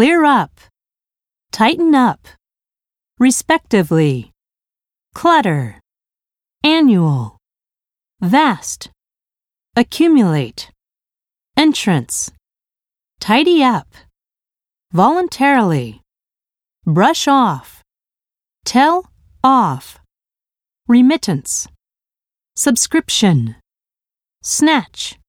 clear up, tighten up, respectively, clutter, annual, vast, accumulate, entrance, tidy up, voluntarily, brush off, tell off, remittance, subscription, snatch,